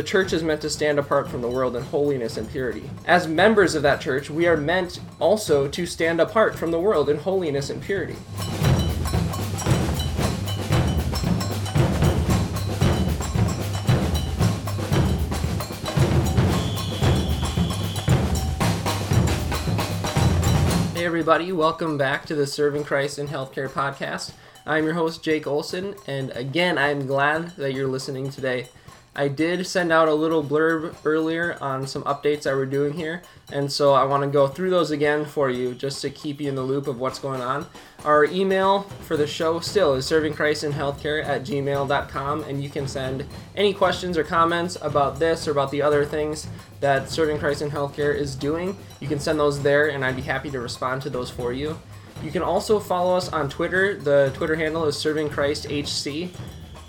the church is meant to stand apart from the world in holiness and purity. As members of that church, we are meant also to stand apart from the world in holiness and purity. Hey, everybody, welcome back to the Serving Christ in Healthcare podcast. I'm your host, Jake Olson, and again, I'm glad that you're listening today. I did send out a little blurb earlier on some updates that we're doing here, and so I want to go through those again for you just to keep you in the loop of what's going on. Our email for the show still is servingchristinhealthcare at gmail.com, and you can send any questions or comments about this or about the other things that Serving Christ in Healthcare is doing. You can send those there, and I'd be happy to respond to those for you. You can also follow us on Twitter. The Twitter handle is Serving Christ HC.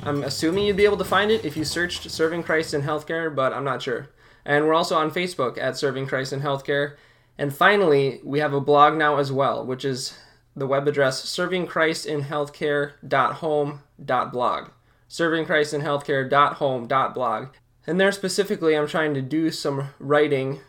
I'm assuming you'd be able to find it if you searched Serving Christ in Healthcare, but I'm not sure. And we're also on Facebook at Serving Christ in Healthcare. And finally, we have a blog now as well, which is the web address servingchristinhealthcare.home.blog. Servingchristinhealthcare.home.blog. And there specifically, I'm trying to do some writing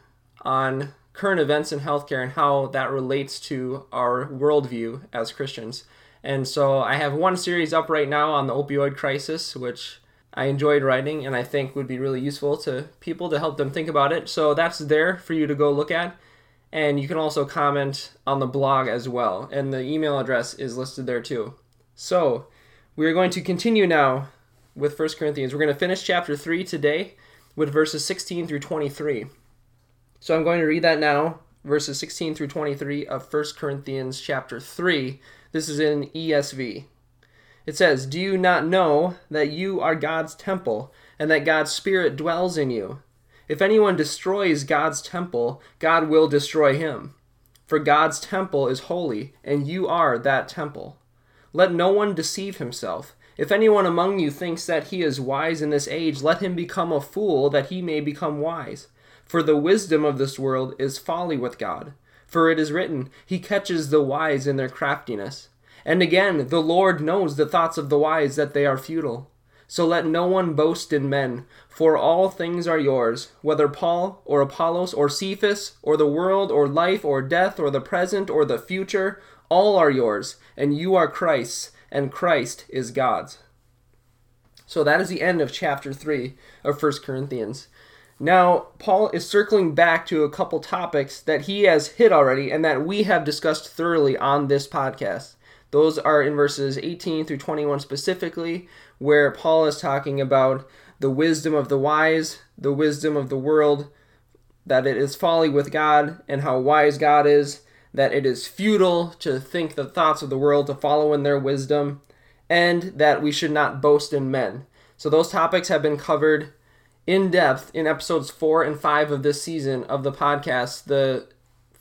on current events in healthcare and how that relates to our worldview as Christians. And so I have one series up right now on the opioid crisis, which I enjoyed writing and I think would be really useful to people to help them think about it. So that's there for you to go look at. And you can also comment on the blog as well. And the email address is listed there too. So we're going to continue now with 1 Corinthians. We're going to finish chapter 3 today with verses 16 through 23. So I'm going to read that now, verses 16 through 23 of 1 Corinthians chapter 3 this is in ESV. It says, Do you not know that you are God's temple, and that God's Spirit dwells in you? If anyone destroys God's temple, God will destroy him. For God's temple is holy, and you are that temple. Let no one deceive himself. If anyone among you thinks that he is wise in this age, let him become a fool, that he may become wise. For the wisdom of this world is folly with God. For it is written, He catches the wise in their craftiness. And again, the Lord knows the thoughts of the wise, that they are futile. So let no one boast in men, for all things are yours, whether Paul, or Apollos, or Cephas, or the world, or life, or death, or the present, or the future, all are yours, and you are Christ's, and Christ is God's. So that is the end of chapter 3 of 1 Corinthians. Now, Paul is circling back to a couple topics that he has hit already and that we have discussed thoroughly on this podcast. Those are in verses 18 through 21 specifically, where Paul is talking about the wisdom of the wise, the wisdom of the world, that it is folly with God, and how wise God is, that it is futile to think the thoughts of the world, to follow in their wisdom, and that we should not boast in men. So, those topics have been covered in depth in episodes four and five of this season of the podcast. The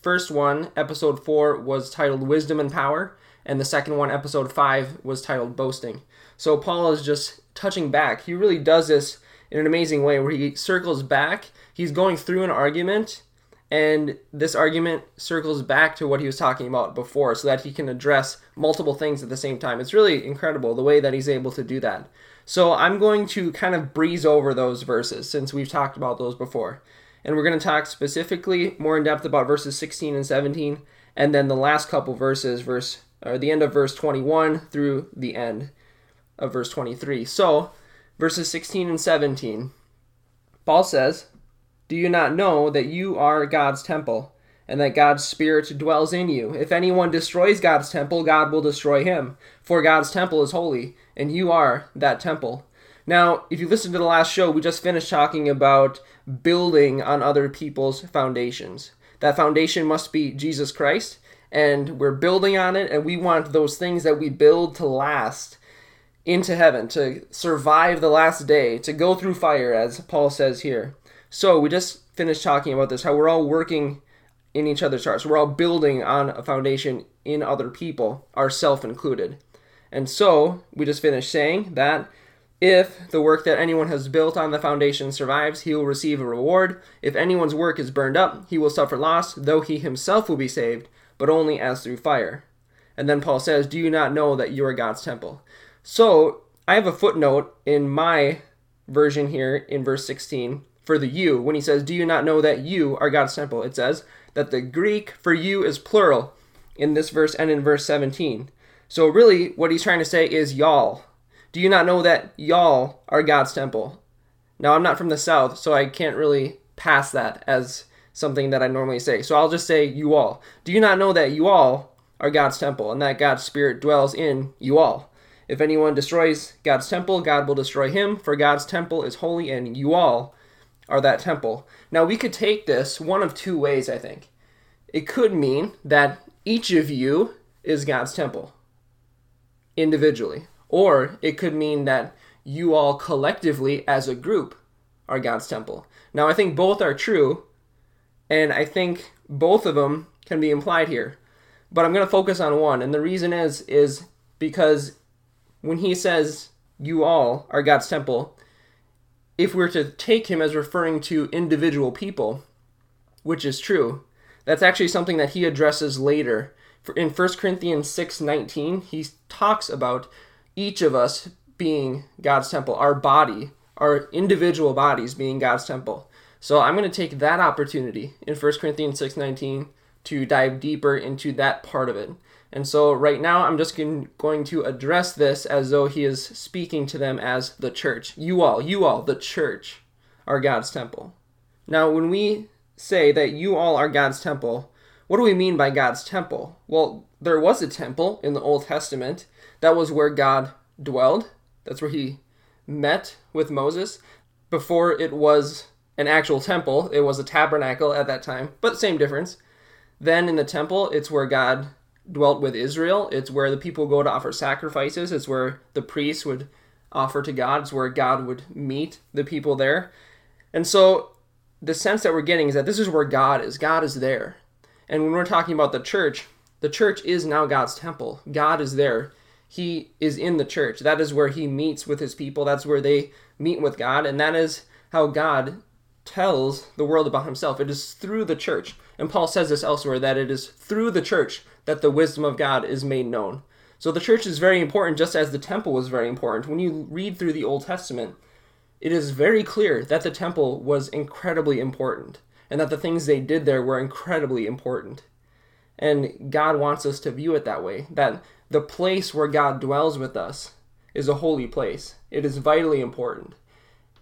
first one, episode four, was titled Wisdom and Power, and the second one, episode five, was titled Boasting. So Paul is just touching back. He really does this in an amazing way where he circles back. He's going through an argument, and this argument circles back to what he was talking about before so that he can address multiple things at the same time. It's really incredible the way that he's able to do that. So I'm going to kind of breeze over those verses since we've talked about those before. And we're going to talk specifically more in depth about verses 16 and 17 and then the last couple verses verse or the end of verse 21 through the end of verse 23. So, verses 16 and 17. Paul says, "Do you not know that you are God's temple?" And that God's Spirit dwells in you. If anyone destroys God's temple, God will destroy him. For God's temple is holy, and you are that temple. Now, if you listen to the last show, we just finished talking about building on other people's foundations. That foundation must be Jesus Christ, and we're building on it, and we want those things that we build to last into heaven, to survive the last day, to go through fire, as Paul says here. So, we just finished talking about this, how we're all working in each other's hearts. We're all building on a foundation in other people, ourself included. And so, we just finished saying that if the work that anyone has built on the foundation survives, he will receive a reward. If anyone's work is burned up, he will suffer loss, though he himself will be saved, but only as through fire. And then Paul says, Do you not know that you are God's temple? So, I have a footnote in my version here in verse 16 for the you when he says, Do you not know that you are God's temple? It says that the Greek for you is plural in this verse and in verse 17. So, really, what he's trying to say is y'all. Do you not know that y'all are God's temple? Now, I'm not from the South, so I can't really pass that as something that I normally say. So I'll just say you all. Do you not know that you all are God's temple and that God's Spirit dwells in you all? If anyone destroys God's temple, God will destroy him, for God's temple is holy and you all are that temple. Now we could take this one of two ways, I think. It could mean that each of you is God's temple individually, or it could mean that you all collectively as a group are God's temple. Now I think both are true, and I think both of them can be implied here. But I'm going to focus on one, and the reason is is because when he says you all are God's temple, if we're to take him as referring to individual people, which is true, that's actually something that he addresses later. In 1 Corinthians 6:19, he talks about each of us being God's temple, our body, our individual bodies being God's temple. So I'm going to take that opportunity in 1 Corinthians 6:19 to dive deeper into that part of it. And so right now I'm just going to address this as though he is speaking to them as the church. You all, you all, the church are God's temple. Now when we say that you all are God's temple, what do we mean by God's temple? Well, there was a temple in the Old Testament. That was where God dwelled. That's where he met with Moses. Before it was an actual temple. It was a tabernacle at that time, but same difference. Then in the temple, it's where God dwelt with Israel. It's where the people go to offer sacrifices. It's where the priests would offer to God. It's where God would meet the people there. And so the sense that we're getting is that this is where God is. God is there. And when we're talking about the church, the church is now God's temple. God is there. He is in the church. That is where he meets with his people. That's where they meet with God. And that is how God tells the world about himself. It is through the church. And Paul says this elsewhere that it is through the church that the wisdom of God is made known. So the church is very important, just as the temple was very important. When you read through the Old Testament, it is very clear that the temple was incredibly important and that the things they did there were incredibly important. And God wants us to view it that way that the place where God dwells with us is a holy place. It is vitally important.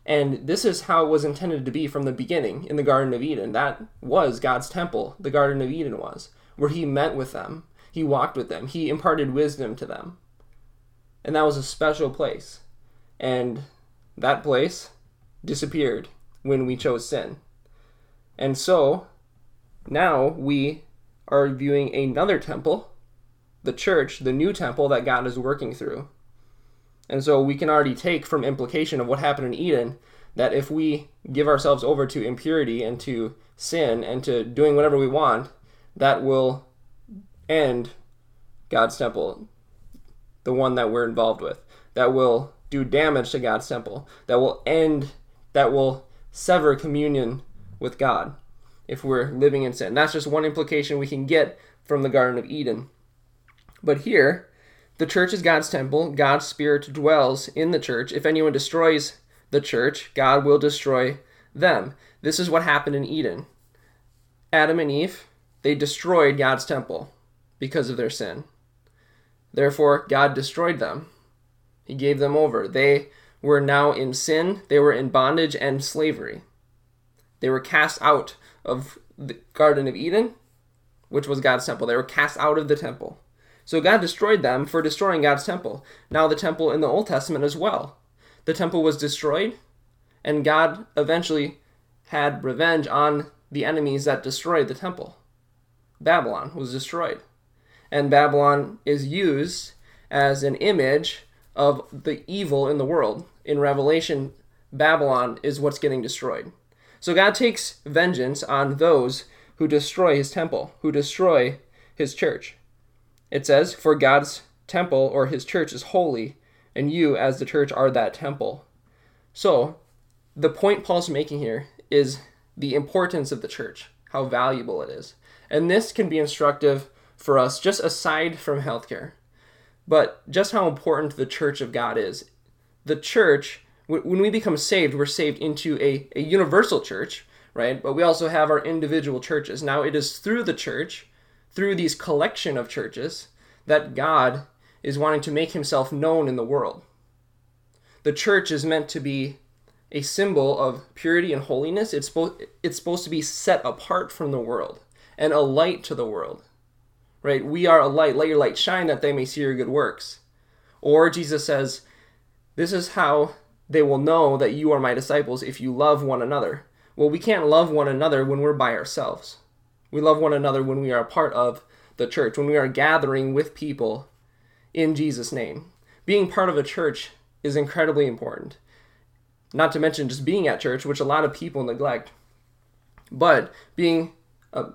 And this is how it was intended to be from the beginning in the Garden of Eden. That was God's temple, the Garden of Eden was, where He met with them, He walked with them, He imparted wisdom to them. And that was a special place. And that place disappeared when we chose sin. And so now we are viewing another temple, the church, the new temple that God is working through. And so we can already take from implication of what happened in Eden that if we give ourselves over to impurity and to sin and to doing whatever we want, that will end God's temple, the one that we're involved with. That will do damage to God's temple. That will end, that will sever communion with God if we're living in sin. That's just one implication we can get from the Garden of Eden. But here, the church is God's temple. God's Spirit dwells in the church. If anyone destroys the church, God will destroy them. This is what happened in Eden. Adam and Eve, they destroyed God's temple because of their sin. Therefore, God destroyed them. He gave them over. They were now in sin, they were in bondage and slavery. They were cast out of the Garden of Eden, which was God's temple. They were cast out of the temple. So God destroyed them for destroying God's temple. Now, the temple in the Old Testament as well. The temple was destroyed, and God eventually had revenge on the enemies that destroyed the temple. Babylon was destroyed. And Babylon is used as an image of the evil in the world. In Revelation, Babylon is what's getting destroyed. So God takes vengeance on those who destroy his temple, who destroy his church. It says, For God's temple or his church is holy, and you, as the church, are that temple. So, the point Paul's making here is the importance of the church, how valuable it is. And this can be instructive for us just aside from healthcare, but just how important the church of God is. The church when we become saved, we're saved into a, a universal church, right? But we also have our individual churches. Now, it is through the church, through these collection of churches, that God is wanting to make himself known in the world. The church is meant to be a symbol of purity and holiness. It's, supposed it's supposed to be set apart from the world and a light to the world. Right? We are a light. Let your light shine that they may see your good works. Or Jesus says, This is how they will know that you are my disciples if you love one another. Well, we can't love one another when we're by ourselves. We love one another when we are a part of the church, when we are gathering with people in Jesus' name. Being part of a church is incredibly important. Not to mention just being at church, which a lot of people neglect. But being a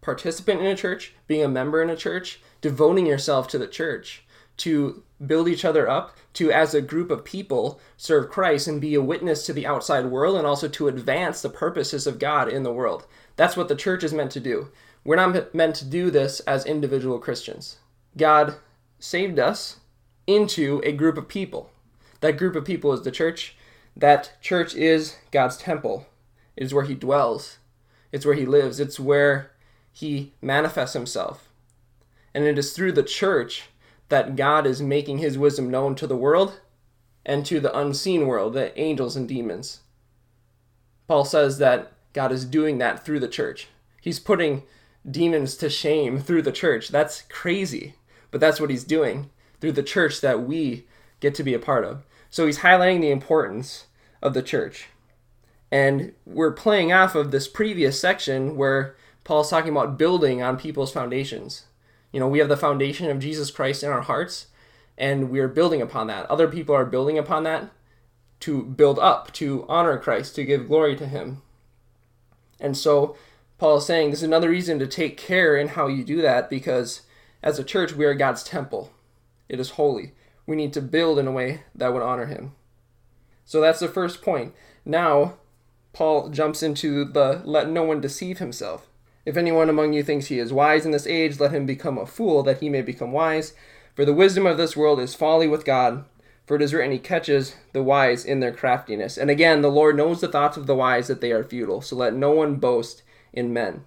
participant in a church, being a member in a church, devoting yourself to the church, to build each other up, to as a group of people serve Christ and be a witness to the outside world and also to advance the purposes of God in the world. That's what the church is meant to do. We're not meant to do this as individual Christians. God saved us into a group of people. That group of people is the church. That church is God's temple. It is where He dwells, it's where He lives, it's where He manifests Himself. And it is through the church that God is making His wisdom known to the world and to the unseen world, the angels and demons. Paul says that God is doing that through the church. He's putting demons to shame through the church. That's crazy. But that's what he's doing through the church that we get to be a part of. So he's highlighting the importance of the church. And we're playing off of this previous section where Paul's talking about building on people's foundations. You know, we have the foundation of Jesus Christ in our hearts, and we are building upon that. Other people are building upon that to build up, to honor Christ, to give glory to Him. And so Paul is saying this is another reason to take care in how you do that because as a church, we are God's temple. It is holy. We need to build in a way that would honor Him. So that's the first point. Now, Paul jumps into the let no one deceive himself. If anyone among you thinks he is wise in this age, let him become a fool, that he may become wise. For the wisdom of this world is folly with God. For it is written, He catches the wise in their craftiness. And again, the Lord knows the thoughts of the wise that they are futile. So let no one boast in men.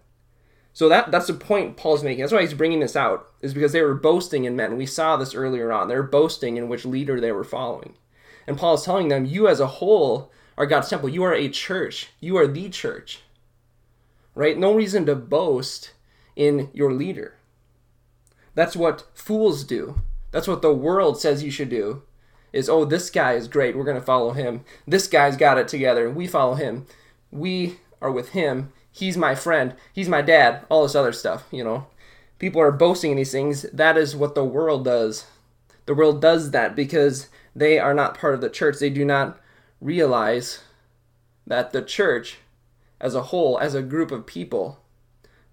So that that's the point Paul's making. That's why he's bringing this out, is because they were boasting in men. We saw this earlier on. They were boasting in which leader they were following. And Paul is telling them, you as a whole are God's temple. You are a church. You are the church. Right? No reason to boast in your leader. That's what fools do. That's what the world says you should do. Is oh, this guy is great. We're going to follow him. This guy's got it together. We follow him. We are with him he's my friend, he's my dad, all this other stuff, you know. People are boasting in these things. That is what the world does. The world does that because they are not part of the church. They do not realize that the church as a whole, as a group of people,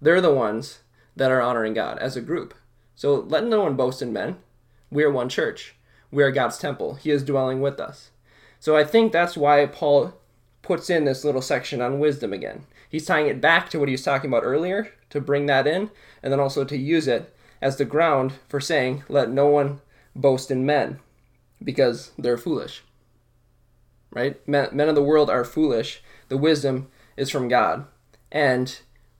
they're the ones that are honoring God as a group. So let no one boast in men. We are one church. We are God's temple. He is dwelling with us. So I think that's why Paul puts in this little section on wisdom again. He's tying it back to what he was talking about earlier to bring that in, and then also to use it as the ground for saying, Let no one boast in men, because they're foolish. Right? Men, men of the world are foolish. The wisdom is from God. And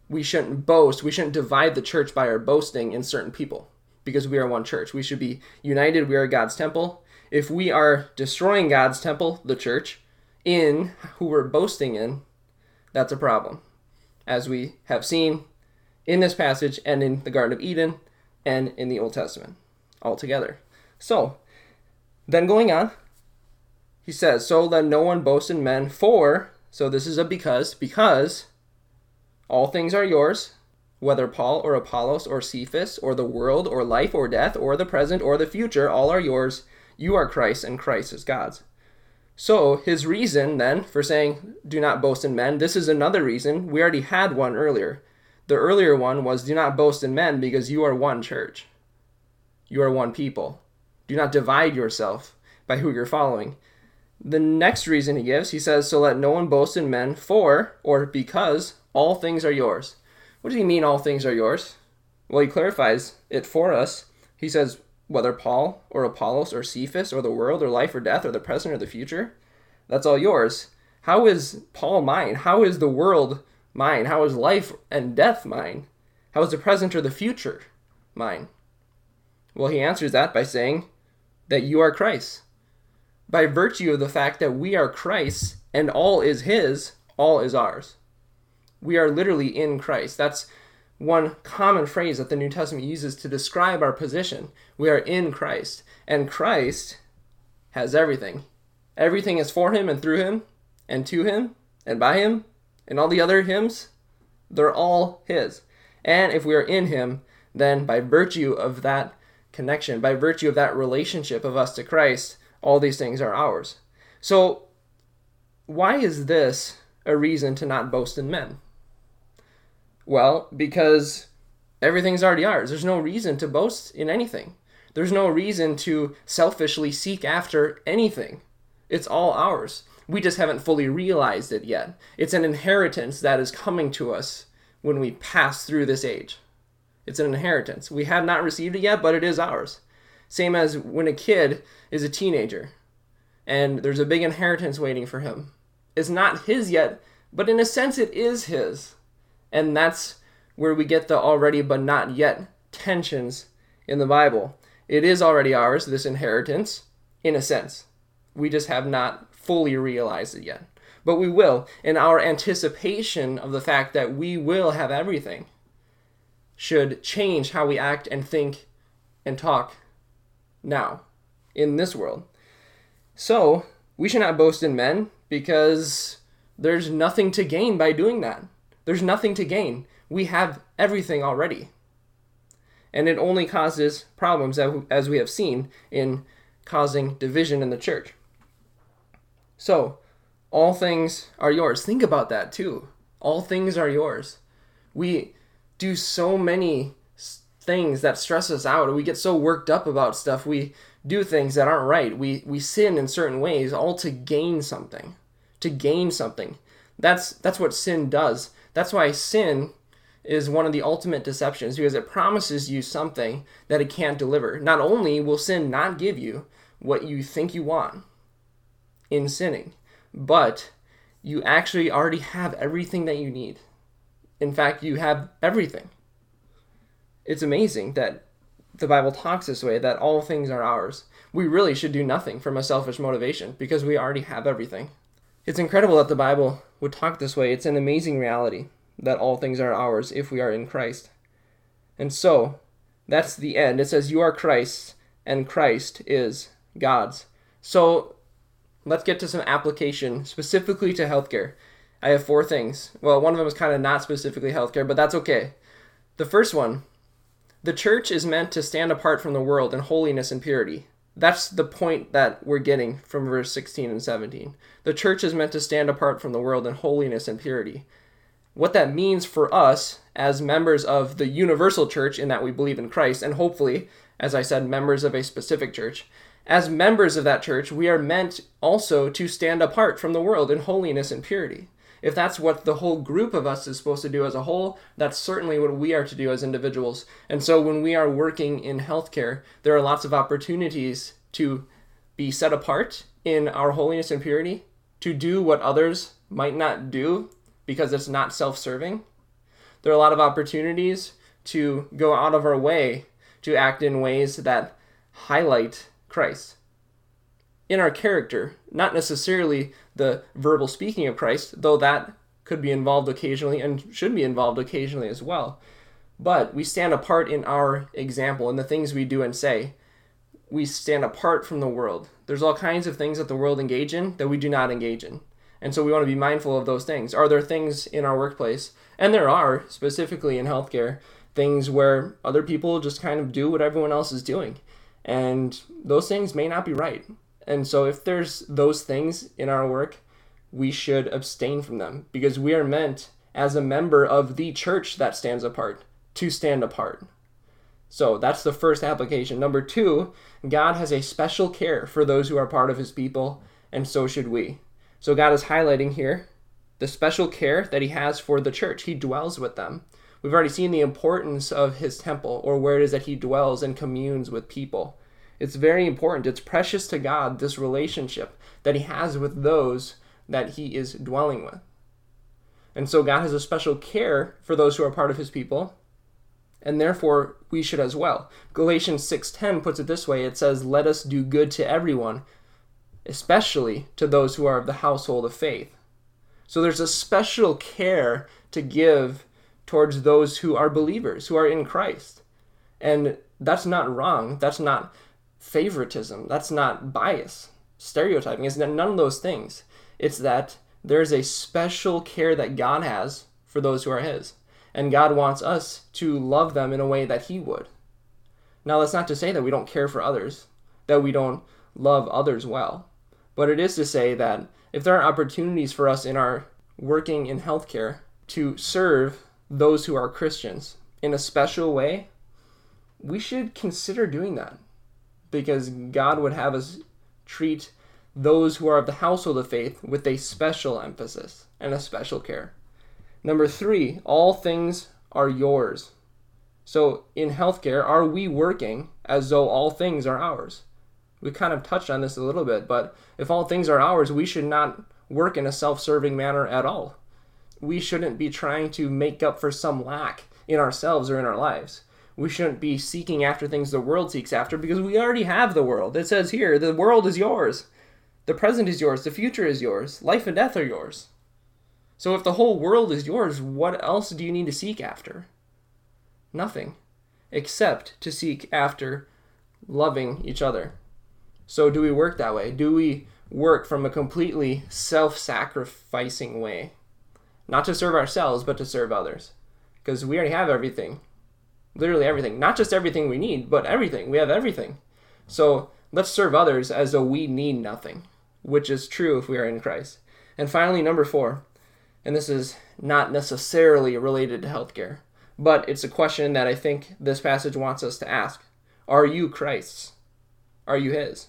we shouldn't boast, we shouldn't divide the church by our boasting in certain people, because we are one church. We should be united. We are God's temple. If we are destroying God's temple, the church, in who we're boasting in, that's a problem. As we have seen in this passage and in the Garden of Eden and in the Old Testament altogether. So, then going on, he says, So let no one boast in men, for, so this is a because, because all things are yours, whether Paul or Apollos or Cephas or the world or life or death or the present or the future, all are yours. You are Christ, and Christ is God's. So, his reason then for saying, do not boast in men, this is another reason. We already had one earlier. The earlier one was, do not boast in men because you are one church. You are one people. Do not divide yourself by who you're following. The next reason he gives, he says, so let no one boast in men, for, or because, all things are yours. What does he mean, all things are yours? Well, he clarifies it for us. He says, whether Paul or Apollos or Cephas or the world or life or death or the present or the future, That's all yours. How is Paul mine? How is the world mine? How is life and death mine? How is the present or the future mine? Well, he answers that by saying that you are Christ. By virtue of the fact that we are Christ and all is his, all is ours. We are literally in Christ. That's one common phrase that the New Testament uses to describe our position. We are in Christ, and Christ has everything. Everything is for him and through him and to him and by him and all the other hymns. They're all his. And if we are in him, then by virtue of that connection, by virtue of that relationship of us to Christ, all these things are ours. So, why is this a reason to not boast in men? Well, because everything's already ours. There's no reason to boast in anything. There's no reason to selfishly seek after anything. It's all ours. We just haven't fully realized it yet. It's an inheritance that is coming to us when we pass through this age. It's an inheritance. We have not received it yet, but it is ours. Same as when a kid is a teenager and there's a big inheritance waiting for him. It's not his yet, but in a sense it is his. And that's where we get the already but not yet tensions in the Bible. It is already ours, this inheritance, in a sense. We just have not fully realized it yet. But we will, in our anticipation of the fact that we will have everything, should change how we act and think and talk now in this world. So, we should not boast in men because there's nothing to gain by doing that. There's nothing to gain. We have everything already. And it only causes problems, as we have seen, in causing division in the church. So, all things are yours. Think about that too. All things are yours. We do so many things that stress us out. We get so worked up about stuff. We do things that aren't right. We we sin in certain ways all to gain something. To gain something. That's that's what sin does. That's why sin is one of the ultimate deceptions because it promises you something that it can't deliver. Not only will sin not give you what you think you want, in sinning, but you actually already have everything that you need. In fact, you have everything. It's amazing that the Bible talks this way that all things are ours. We really should do nothing from a selfish motivation because we already have everything. It's incredible that the Bible would talk this way. It's an amazing reality that all things are ours if we are in Christ. And so, that's the end. It says, You are Christ, and Christ is God's. So, let's get to some application specifically to healthcare. I have four things. Well, one of them is kind of not specifically healthcare, but that's okay. The first one the church is meant to stand apart from the world in holiness and purity. That's the point that we're getting from verse 16 and 17. The church is meant to stand apart from the world in holiness and purity. What that means for us as members of the universal church, in that we believe in Christ, and hopefully, as I said, members of a specific church, as members of that church, we are meant also to stand apart from the world in holiness and purity. If that's what the whole group of us is supposed to do as a whole, that's certainly what we are to do as individuals. And so when we are working in healthcare, there are lots of opportunities to be set apart in our holiness and purity, to do what others might not do because it's not self serving. There are a lot of opportunities to go out of our way to act in ways that highlight Christ. In our character, not necessarily the verbal speaking of Christ, though that could be involved occasionally and should be involved occasionally as well. But we stand apart in our example in the things we do and say. We stand apart from the world. There's all kinds of things that the world engage in that we do not engage in. And so we want to be mindful of those things. Are there things in our workplace? And there are, specifically in healthcare, things where other people just kind of do what everyone else is doing and those things may not be right. And so if there's those things in our work, we should abstain from them because we are meant as a member of the church that stands apart to stand apart. So that's the first application. Number two, God has a special care for those who are part of his people, and so should we. So God is highlighting here the special care that he has for the church. He dwells with them. We've already seen the importance of his temple, or where it is that he dwells and communes with people. It's very important. It's precious to God, this relationship that He has with those that He is dwelling with. And so God has a special care for those who are part of His people, and therefore we should as well. Galatians 6:10 puts it this way. It says, "Let us do good to everyone, especially to those who are of the household of faith." So there's a special care to give towards those who are believers, who are in Christ. And that's not wrong. That's not favoritism. That's not bias. Stereotyping is none of those things. It's that there's a special care that God has for those who are His. And God wants us to love them in a way that He would. Now, that's not to say that we don't care for others, that we don't love others well. But it is to say that if there are opportunities for us in our working in healthcare to serve those who are Christians in a special way, we should consider doing that because God would have us treat those who are of the household of faith with a special emphasis and a special care. Number three, all things are yours. So in healthcare, are we working as though all things are ours? We kind of touched on this a little bit, but if all things are ours, we should not work in a self serving manner at all. We shouldn't be trying to make up for some lack in ourselves or in our lives. We shouldn't be seeking after things the world seeks after because we already have the world. It says here, the world is yours. The present is yours. The future is yours. Life and death are yours. So if the whole world is yours, what else do you need to seek after? Nothing, except to seek after loving each other. So do we work that way? Do we work from a completely self sacrificing way? Not to serve ourselves, but to serve others. Because we already have everything. Literally everything. Not just everything we need, but everything. We have everything. So let's serve others as though we need nothing which is true if we are in Christ. And finally, number four, and this is not necessarily related to healthcare, but it's a question that I think this passage wants us to ask Are you Christ's? Are you His?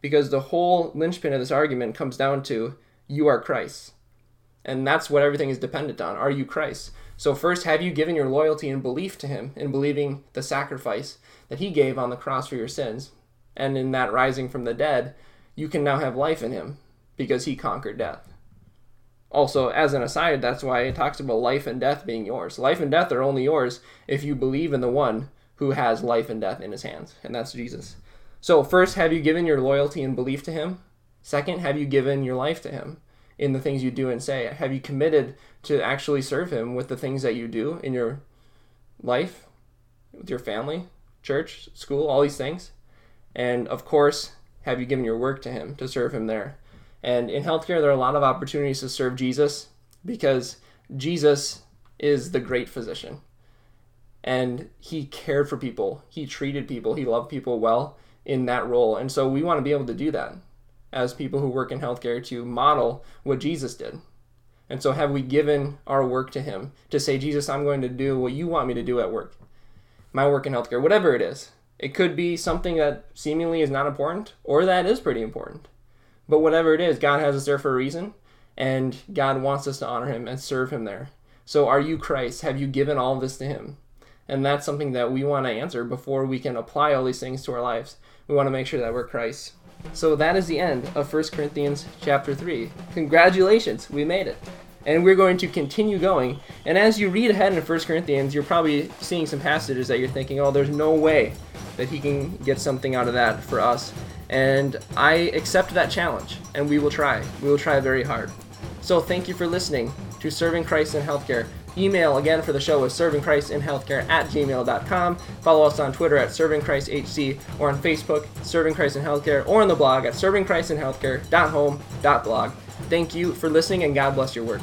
Because the whole linchpin of this argument comes down to you are Christ. And that's what everything is dependent on. Are you Christ? So, first, have you given your loyalty and belief to Him in believing the sacrifice that He gave on the cross for your sins? And in that rising from the dead, you can now have life in him because he conquered death. Also, as an aside, that's why it talks about life and death being yours. Life and death are only yours if you believe in the one who has life and death in his hands, and that's Jesus. So, first, have you given your loyalty and belief to him? Second, have you given your life to him in the things you do and say? Have you committed to actually serve him with the things that you do in your life, with your family, church, school, all these things? And of course, have you given your work to Him to serve Him there? And in healthcare, there are a lot of opportunities to serve Jesus because Jesus is the great physician. And He cared for people, He treated people, He loved people well in that role. And so we want to be able to do that as people who work in healthcare to model what Jesus did. And so, have we given our work to Him to say, Jesus, I'm going to do what you want me to do at work, my work in healthcare, whatever it is? It could be something that seemingly is not important, or that is pretty important. But whatever it is, God has us there for a reason, and God wants us to honor Him and serve Him there. So, are you Christ? Have you given all this to Him? And that's something that we want to answer before we can apply all these things to our lives. We want to make sure that we're Christ. So that is the end of 1 Corinthians chapter 3. Congratulations, we made it and we're going to continue going. And as you read ahead in 1 Corinthians, you're probably seeing some passages that you're thinking, oh, there's no way that he can get something out of that for us. And I accept that challenge, and we will try. We will try very hard. So thank you for listening to Serving Christ in Healthcare. Email again for the show is servingchristinhealthcare at gmail.com. Follow us on Twitter at servingchristhc or on Facebook, Serving Christ in Healthcare, or on the blog at servingchristinhealthcare.home.blog. Thank you for listening and God bless your work.